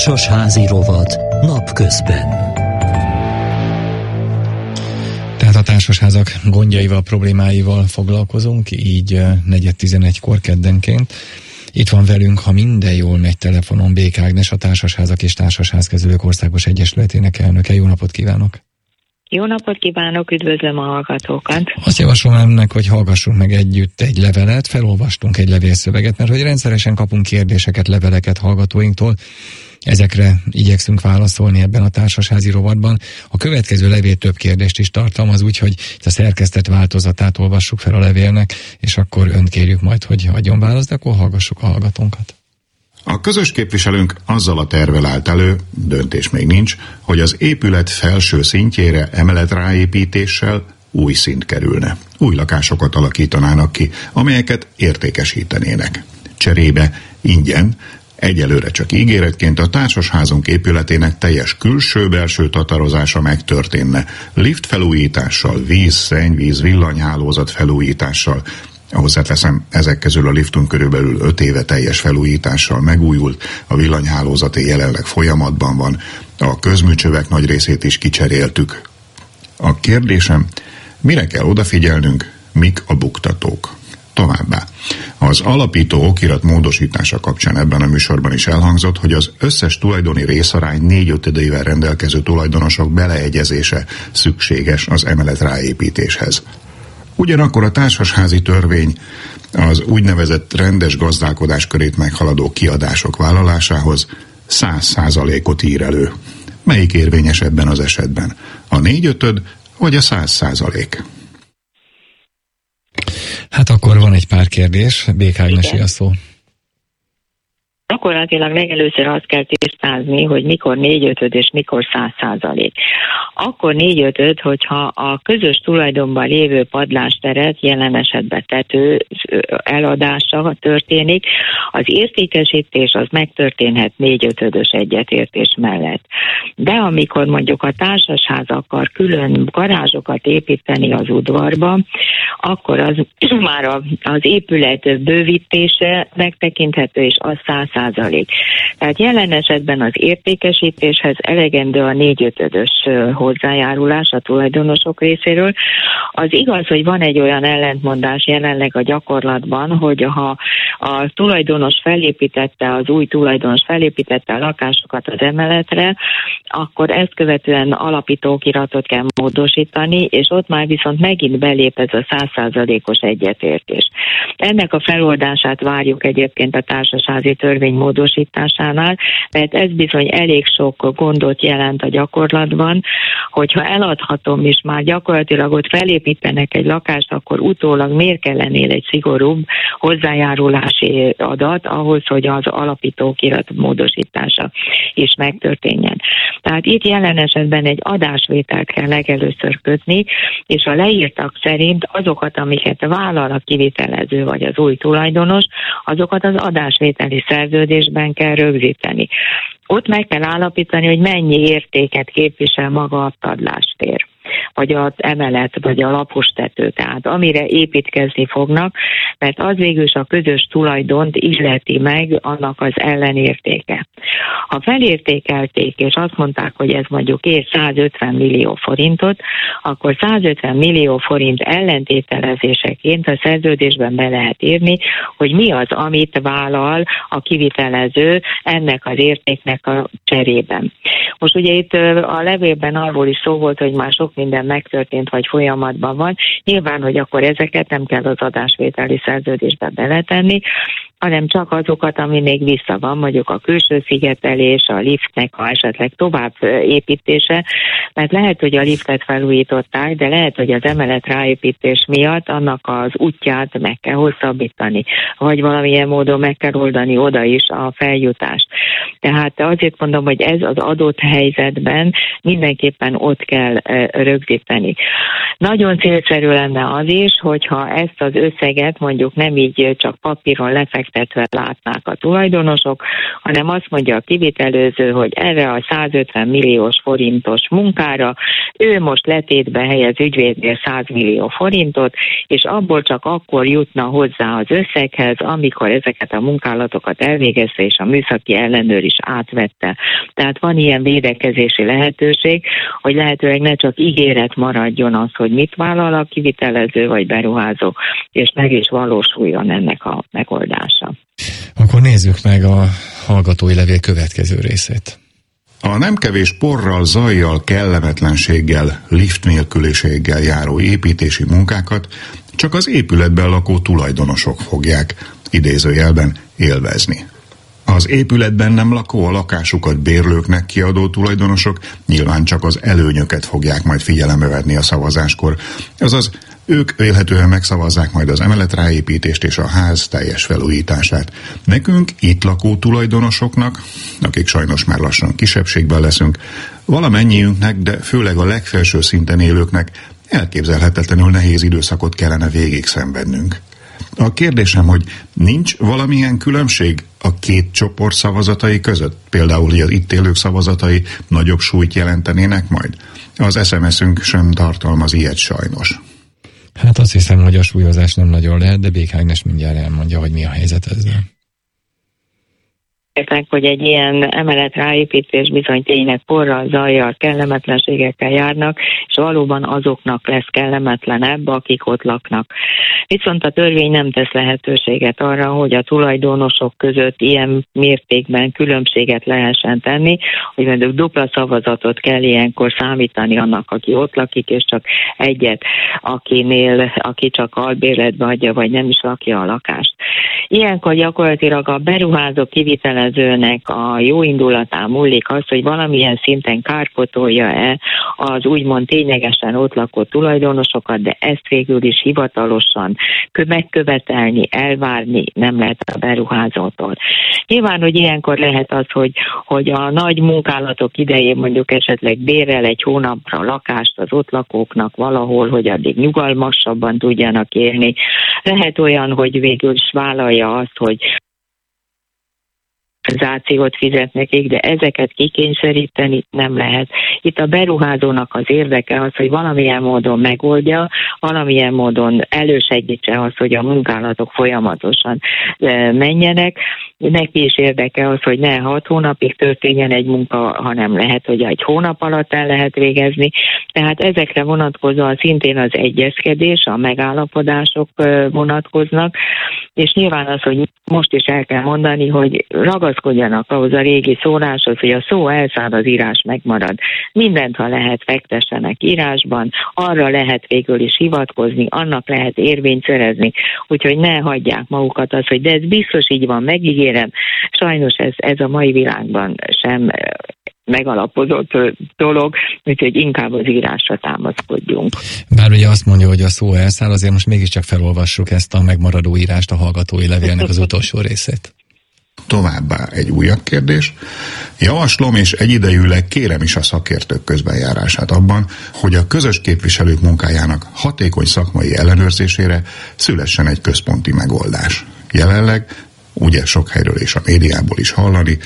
Társasházi rovat napközben. Tehát a társasházak gondjaival, problémáival foglalkozunk, így 4.11-kor keddenként. Itt van velünk, ha minden jól megy telefonon, Bék Ágnes, a Társasházak és Társasházkezelők Országos Egyesületének elnöke. Jó napot kívánok! Jó napot kívánok, üdvözlöm a hallgatókat. Azt javaslom önnek, hogy hallgassunk meg együtt egy levelet, felolvastunk egy levélszöveget, mert hogy rendszeresen kapunk kérdéseket, leveleket hallgatóinktól, ezekre igyekszünk válaszolni ebben a társasházi rovatban. A következő levél több kérdést is tartalmaz, úgyhogy a szerkesztett változatát olvassuk fel a levélnek, és akkor önt kérjük majd, hogy adjon választ, de akkor hallgassuk a hallgatónkat. A közös képviselőnk azzal a tervel állt elő, döntés még nincs, hogy az épület felső szintjére emeletráépítéssel új szint kerülne. Új lakásokat alakítanának ki, amelyeket értékesítenének. Cserébe ingyen, egyelőre csak ígéretként a társasházunk épületének teljes külső-belső tatarozása megtörténne, lift felújítással, víz, szennyvíz, villanyhálózat felújítással, Hozzáteszem, ezek közül a liftunk körülbelül 5 éve teljes felújítással megújult, a villanyhálózati jelenleg folyamatban van, a közműcsövek nagy részét is kicseréltük. A kérdésem, mire kell odafigyelnünk, mik a buktatók? Továbbá, az alapító okirat módosítása kapcsán ebben a műsorban is elhangzott, hogy az összes tulajdoni részarány négy ötödével rendelkező tulajdonosok beleegyezése szükséges az emelet ráépítéshez. Ugyanakkor a társasházi törvény az úgynevezett rendes gazdálkodás körét meghaladó kiadások vállalásához száz százalékot ír elő. Melyik érvényes ebben az esetben? A négyötöd vagy a száz százalék? Hát akkor van egy pár kérdés. Békágnesi a szó. Gyakorlatilag legelőször azt kell tisztázni, hogy mikor négyötöd és mikor száz százalék akkor négy-ötöd, hogyha a közös tulajdonban lévő padlásteret jelen esetben tető eladása történik, az értékesítés az megtörténhet négy-ötödös egyetértés mellett. De amikor mondjuk a társasház akar külön garázsokat építeni az udvarba, akkor az már az épület bővítése megtekinthető, és az száz százalék. Tehát jelen esetben az értékesítéshez elegendő a négy-ötödös hozzájárulás a tulajdonosok részéről. Az igaz, hogy van egy olyan ellentmondás jelenleg a gyakorlatban, hogy ha a tulajdonos felépítette, az új tulajdonos felépítette a lakásokat az emeletre, akkor ezt követően alapítókiratot kell módosítani, és ott már viszont megint belép ez a százszázalékos egyetértés. Ennek a feloldását várjuk egyébként a társasági törvény módosításánál, mert ez bizony elég sok gondot jelent a gyakorlatban, hogyha eladhatom, és már gyakorlatilag ott felépítenek egy lakást, akkor utólag miért kellenél egy szigorúbb hozzájárulási adat ahhoz, hogy az alapítókirat módosítása is megtörténjen. Tehát itt jelen esetben egy adásvételt kell legelőször kötni, és a leírtak szerint azokat, amiket vállal a kivitelező vagy az új tulajdonos, azokat az adásvételi szerződésben kell rögzíteni. Ott meg kell állapítani, hogy mennyi értéket képvisel maga a padlástér vagy az emelet, vagy a lapos tető, tehát amire építkezni fognak, mert az végül is a közös tulajdont illeti meg annak az ellenértéke. Ha felértékelték, és azt mondták, hogy ez mondjuk ér 150 millió forintot, akkor 150 millió forint ellentételezéseként a szerződésben be lehet írni, hogy mi az, amit vállal a kivitelező ennek az értéknek a cserében. Most ugye itt a levélben arról is szó volt, hogy már sok minden megtörtént, vagy folyamatban van. Nyilván, hogy akkor ezeket nem kell az adásvételi szerződésbe beletenni, hanem csak azokat, ami még vissza van, mondjuk a külső szigetelés, a liftnek, ha esetleg tovább építése, mert lehet, hogy a liftet felújították, de lehet, hogy az emelet ráépítés miatt annak az útját meg kell hosszabbítani, vagy valamilyen módon meg kell oldani oda is a feljutást. Tehát azért mondom, hogy ez az adott helyzetben mindenképpen ott kell rögzíteni. Nagyon célszerű lenne az is, hogyha ezt az összeget mondjuk nem így csak papíron lefektetve látnák a tulajdonosok, hanem azt mondja a kivitelőző, hogy erre a 150 milliós forintos munkára ő most letétbe helyez ügyvédnél 100 millió forintot, és abból csak akkor jutna hozzá az összeghez, amikor ezeket a munkálatokat elvégezte, és a műszaki ellenőr is átvette. Tehát van ilyen védekezési lehetőség, hogy lehetőleg ne csak ígéret maradjon az, hogy mit vállal a kivitelező vagy beruházó, és meg is valósuljon ennek a megoldása. Akkor nézzük meg a hallgatói levél következő részét. A nem kevés porral, zajjal, kellemetlenséggel, lift nélküliséggel járó építési munkákat csak az épületben lakó tulajdonosok fogják idézőjelben élvezni. Az épületben nem lakó, a lakásukat bérlőknek kiadó tulajdonosok nyilván csak az előnyöket fogják majd figyelembe venni a szavazáskor. Azaz, ők vélhetően megszavazzák majd az emelet ráépítést és a ház teljes felújítását. Nekünk, itt lakó tulajdonosoknak, akik sajnos már lassan kisebbségben leszünk, valamennyiünknek, de főleg a legfelső szinten élőknek elképzelhetetlenül nehéz időszakot kellene végig szenvednünk. A kérdésem, hogy nincs valamilyen különbség a két csoport szavazatai között? Például, hogy az itt élők szavazatai nagyobb súlyt jelentenének majd? Az SMS-ünk sem tartalmaz ilyet sajnos. Hát azt hiszem, hogy a súlyozás nem nagyon lehet, de Bék Ágnes mindjárt elmondja, hogy mi a helyzet ezzel értek, hogy egy ilyen emelet ráépítés bizony tényleg porral, zajjal, kellemetlenségekkel járnak, és valóban azoknak lesz kellemetlenebb, akik ott laknak. Viszont a törvény nem tesz lehetőséget arra, hogy a tulajdonosok között ilyen mértékben különbséget lehessen tenni, hogy mondjuk dupla szavazatot kell ilyenkor számítani annak, aki ott lakik, és csak egyet, akinél, aki csak albérletbe adja, vagy nem is lakja a lakást. Ilyenkor gyakorlatilag a beruházó kivitelezőnek a jó indulatán múlik az, hogy valamilyen szinten kárpotolja-e az úgymond ténylegesen ott lakó tulajdonosokat, de ezt végül is hivatalosan megkövetelni, elvárni nem lehet a beruházótól. Nyilván, hogy ilyenkor lehet az, hogy, hogy a nagy munkálatok idején mondjuk esetleg bérel egy hónapra lakást az ott lakóknak valahol, hogy addig nyugalmasabban tudjanak élni. Lehet olyan, hogy végül is vállalja azt, hogy kompenzációt fizet nekik, de ezeket kikényszeríteni nem lehet. Itt a beruházónak az érdeke az, hogy valamilyen módon megoldja, valamilyen módon elősegítse azt, hogy a munkálatok folyamatosan e, menjenek. Neki is érdeke az, hogy ne hat hónapig történjen egy munka, hanem lehet, hogy egy hónap alatt el lehet végezni. Tehát ezekre vonatkozóan szintén az egyezkedés, a megállapodások e, vonatkoznak, és nyilván az, hogy most is el kell mondani, hogy ragaszkodjanak ahhoz a régi szóláshoz, hogy a szó elszáll, az írás megmarad. Mindent, ha lehet, fektessenek írásban, arra lehet végül is hivatkozni, annak lehet érvényt szerezni, úgyhogy ne hagyják magukat az, hogy de ez biztos így van, megígérem. Sajnos ez, ez a mai világban sem megalapozott dolog, úgyhogy inkább az írásra támaszkodjunk. Bár ugye azt mondja, hogy a szó elszáll, azért most mégiscsak felolvassuk ezt a megmaradó írást, a hallgatói levélnek az utolsó részét. Továbbá egy újabb kérdés. Javaslom és egyidejűleg kérem is a szakértők közbenjárását abban, hogy a közös képviselők munkájának hatékony szakmai ellenőrzésére szülessen egy központi megoldás. Jelenleg ugye sok helyről és a médiából is hallani,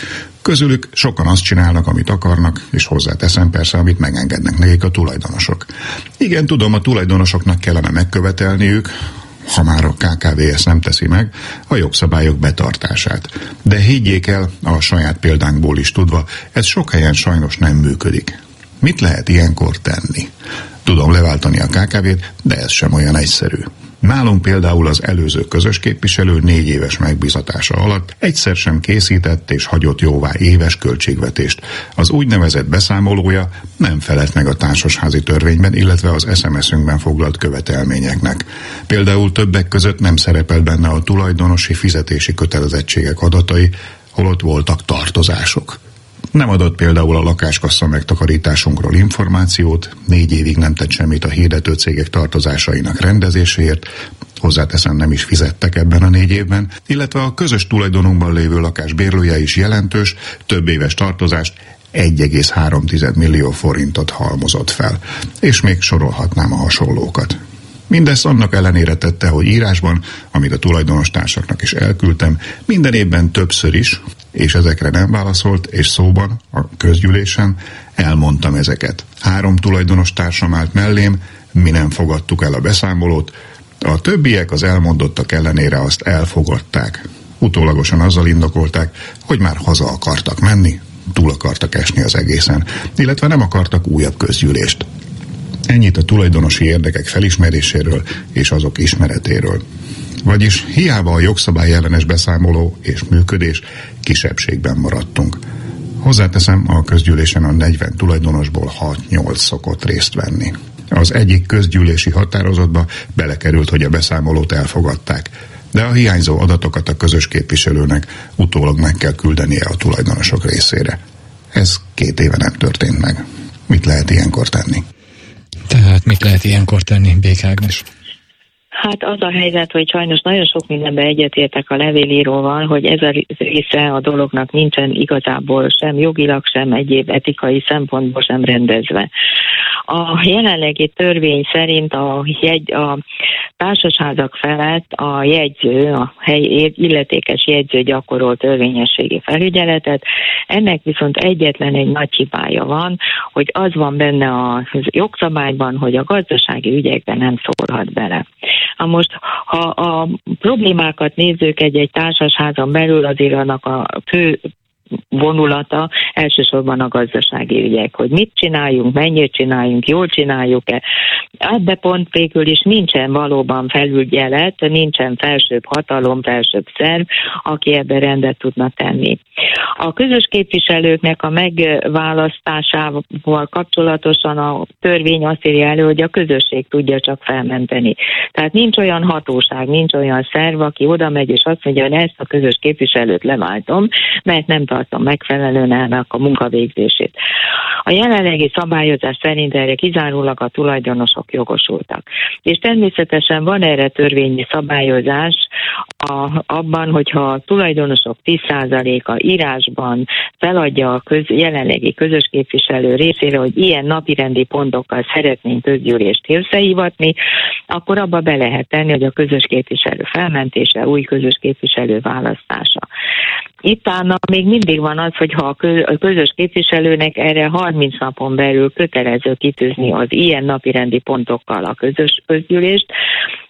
közülük sokan azt csinálnak, amit akarnak, és hozzáteszem persze, amit megengednek nekik a tulajdonosok. Igen, tudom, a tulajdonosoknak kellene megkövetelniük, ha már a KKV ezt nem teszi meg, a jogszabályok betartását. De higgyék el, a saját példánkból is tudva, ez sok helyen sajnos nem működik. Mit lehet ilyenkor tenni? Tudom leváltani a KKV-t, de ez sem olyan egyszerű. Nálunk például az előző közös képviselő négy éves megbízatása alatt egyszer sem készített és hagyott jóvá éves költségvetést. Az úgynevezett beszámolója nem felett meg a társasházi törvényben, illetve az SMS-ünkben foglalt követelményeknek. Például többek között nem szerepel benne a tulajdonosi fizetési kötelezettségek adatai, holott voltak tartozások. Nem adott például a lakáskassa megtakarításunkról információt, négy évig nem tett semmit a hirdető cégek tartozásainak rendezéséért, hozzáteszem nem is fizettek ebben a négy évben, illetve a közös tulajdonunkban lévő lakás bérlője is jelentős, több éves tartozást 1,3 millió forintot halmozott fel. És még sorolhatnám a hasonlókat. Mindezt annak ellenére tette, hogy írásban, amit a tulajdonostársaknak is elküldtem, minden évben többször is, és ezekre nem válaszolt, és szóban, a közgyűlésen Elmondtam ezeket. Három tulajdonos társam állt mellém, mi nem fogadtuk el a beszámolót, a többiek az elmondottak ellenére azt elfogadták. Utólagosan azzal indokolták, hogy már haza akartak menni, túl akartak esni az egészen, illetve nem akartak újabb közgyűlést. Ennyit a tulajdonosi érdekek felismeréséről és azok ismeretéről. Vagyis hiába a jogszabály ellenes beszámoló és működés, kisebbségben maradtunk. Hozzáteszem, a közgyűlésen a 40 tulajdonosból 6-8 szokott részt venni. Az egyik közgyűlési határozatba belekerült, hogy a beszámolót elfogadták, de a hiányzó adatokat a közös képviselőnek utólag meg kell küldenie a tulajdonosok részére. Ez két éve nem történt meg. Mit lehet ilyenkor tenni? Tehát mit lehet ilyenkor tenni, Bék Ágnes? Hát az a helyzet, hogy sajnos nagyon sok mindenben egyetértek a levélíróval, hogy ez a része a dolognak nincsen igazából sem jogilag, sem egyéb etikai szempontból sem rendezve. A jelenlegi törvény szerint a, jegy, a társasházak felett a jegyző, a helyi illetékes jegyző gyakorol törvényességi felügyeletet. Ennek viszont egyetlen egy nagy hibája van, hogy az van benne a jogszabályban, hogy a gazdasági ügyekben nem szólhat bele. Na most, ha a problémákat nézzük egy-egy társasházon belül, azért annak a fő vonulata elsősorban a gazdasági ügyek, hogy mit csináljunk, mennyit csináljunk, jól csináljuk-e. Ebbe pont végül is nincsen valóban felügyelet, nincsen felsőbb hatalom, felsőbb szerv, aki ebbe rendet tudna tenni. A közös képviselőknek a megválasztásával kapcsolatosan a törvény azt írja elő, hogy a közösség tudja csak felmenteni. Tehát nincs olyan hatóság, nincs olyan szerv, aki oda megy és azt mondja, hogy ezt a közös képviselőt leváltom, mert nem tartom megfelelően ennek a munkavégzését. A jelenlegi szabályozás szerint erre kizárólag a tulajdonosok jogosultak. És természetesen van erre törvényi szabályozás a, abban, hogyha a tulajdonosok 10%-a írásban feladja a köz, jelenlegi közös képviselő részére, hogy ilyen napirendi pontokkal szeretnénk közgyűlést összehívatni, akkor abba be lehet tenni, hogy a közös képviselő felmentése, új közös képviselő választása. Itt még mindig van az, hogy ha a közös képviselőnek erre 30 napon belül kötelező kitűzni az ilyen napirendi pontokkal a közös közgyűlést,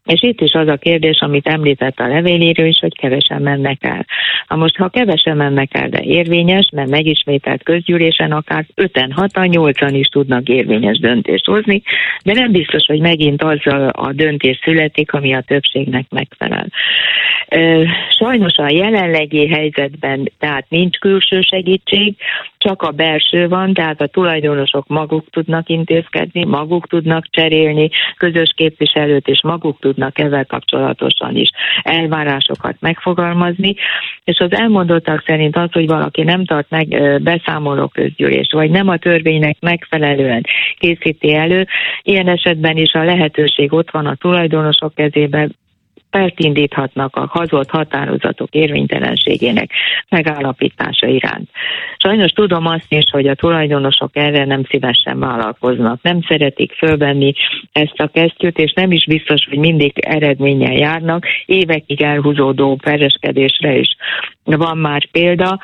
és itt is az a kérdés, amit említett a levélírő is, hogy kevesen mennek el. Na most, ha kevesen mennek el, de érvényes, mert megismételt közgyűlésen akár 5-en, 6 8 is tudnak érvényes döntést hozni, de nem biztos, hogy megint azzal a döntés születik, ami a többségnek megfelel. Sajnos a jelenlegi helyzetben tehát nincs külső segítség, csak a belső van, tehát a tulajdonosok maguk tudnak intézkedni, maguk tudnak cserélni közös képviselőt, és maguk tudnak ezzel kapcsolatosan is elvárásokat megfogalmazni, és az elmondottak szerint az, hogy valaki nem tart meg beszámoló közgyűlés, vagy nem a törvénynek megfelelően készíti elő, ilyen esetben is a lehetőség ott van a tulajdonosok kezében, pert indíthatnak a hazolt határozatok érvénytelenségének megállapítása iránt. Sajnos tudom azt is, hogy a tulajdonosok erre nem szívesen vállalkoznak, nem szeretik fölvenni ezt a kesztyűt, és nem is biztos, hogy mindig eredménnyel járnak, évekig elhúzódó pereskedésre is van már példa.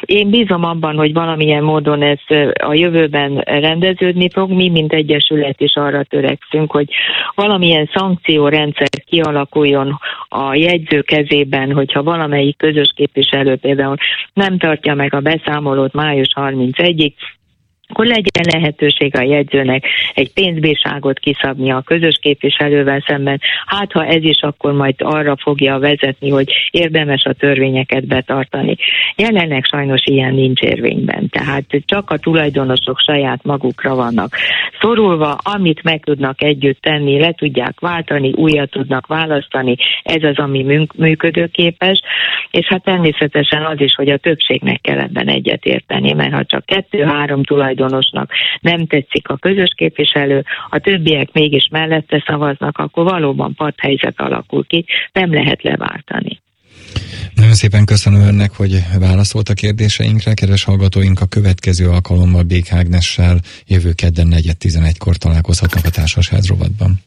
Én bízom abban, hogy valamilyen módon ez a jövőben rendeződni fog. Mi, mint Egyesület is arra törekszünk, hogy valamilyen szankciórendszer kialakuljon a jegyző kezében, hogyha valamelyik közös képviselő például nem tartja meg a beszámolót május 31-ig, akkor legyen lehetőség a jegyzőnek egy pénzbírságot kiszabni a közös képviselővel szemben. Hát ha ez is akkor majd arra fogja vezetni, hogy érdemes a törvényeket betartani. Jelenleg sajnos ilyen nincs érvényben, tehát csak a tulajdonosok saját magukra vannak szorulva, amit meg tudnak együtt tenni, le tudják váltani, újat tudnak választani, ez az, ami működőképes, és hát természetesen az is, hogy a többségnek kell ebben egyetérteni, mert ha csak kettő-három tulajdon tulajdonosnak nem tetszik a közös képviselő, a többiek mégis mellette szavaznak, akkor valóban padhelyzet alakul ki, nem lehet leváltani. Nagyon szépen köszönöm önnek, hogy válaszolt a kérdéseinkre. Kedves hallgatóink, a következő alkalommal Bék Ágnessel jövő kedden 4.11-kor találkozhatnak a Társasház rovatban.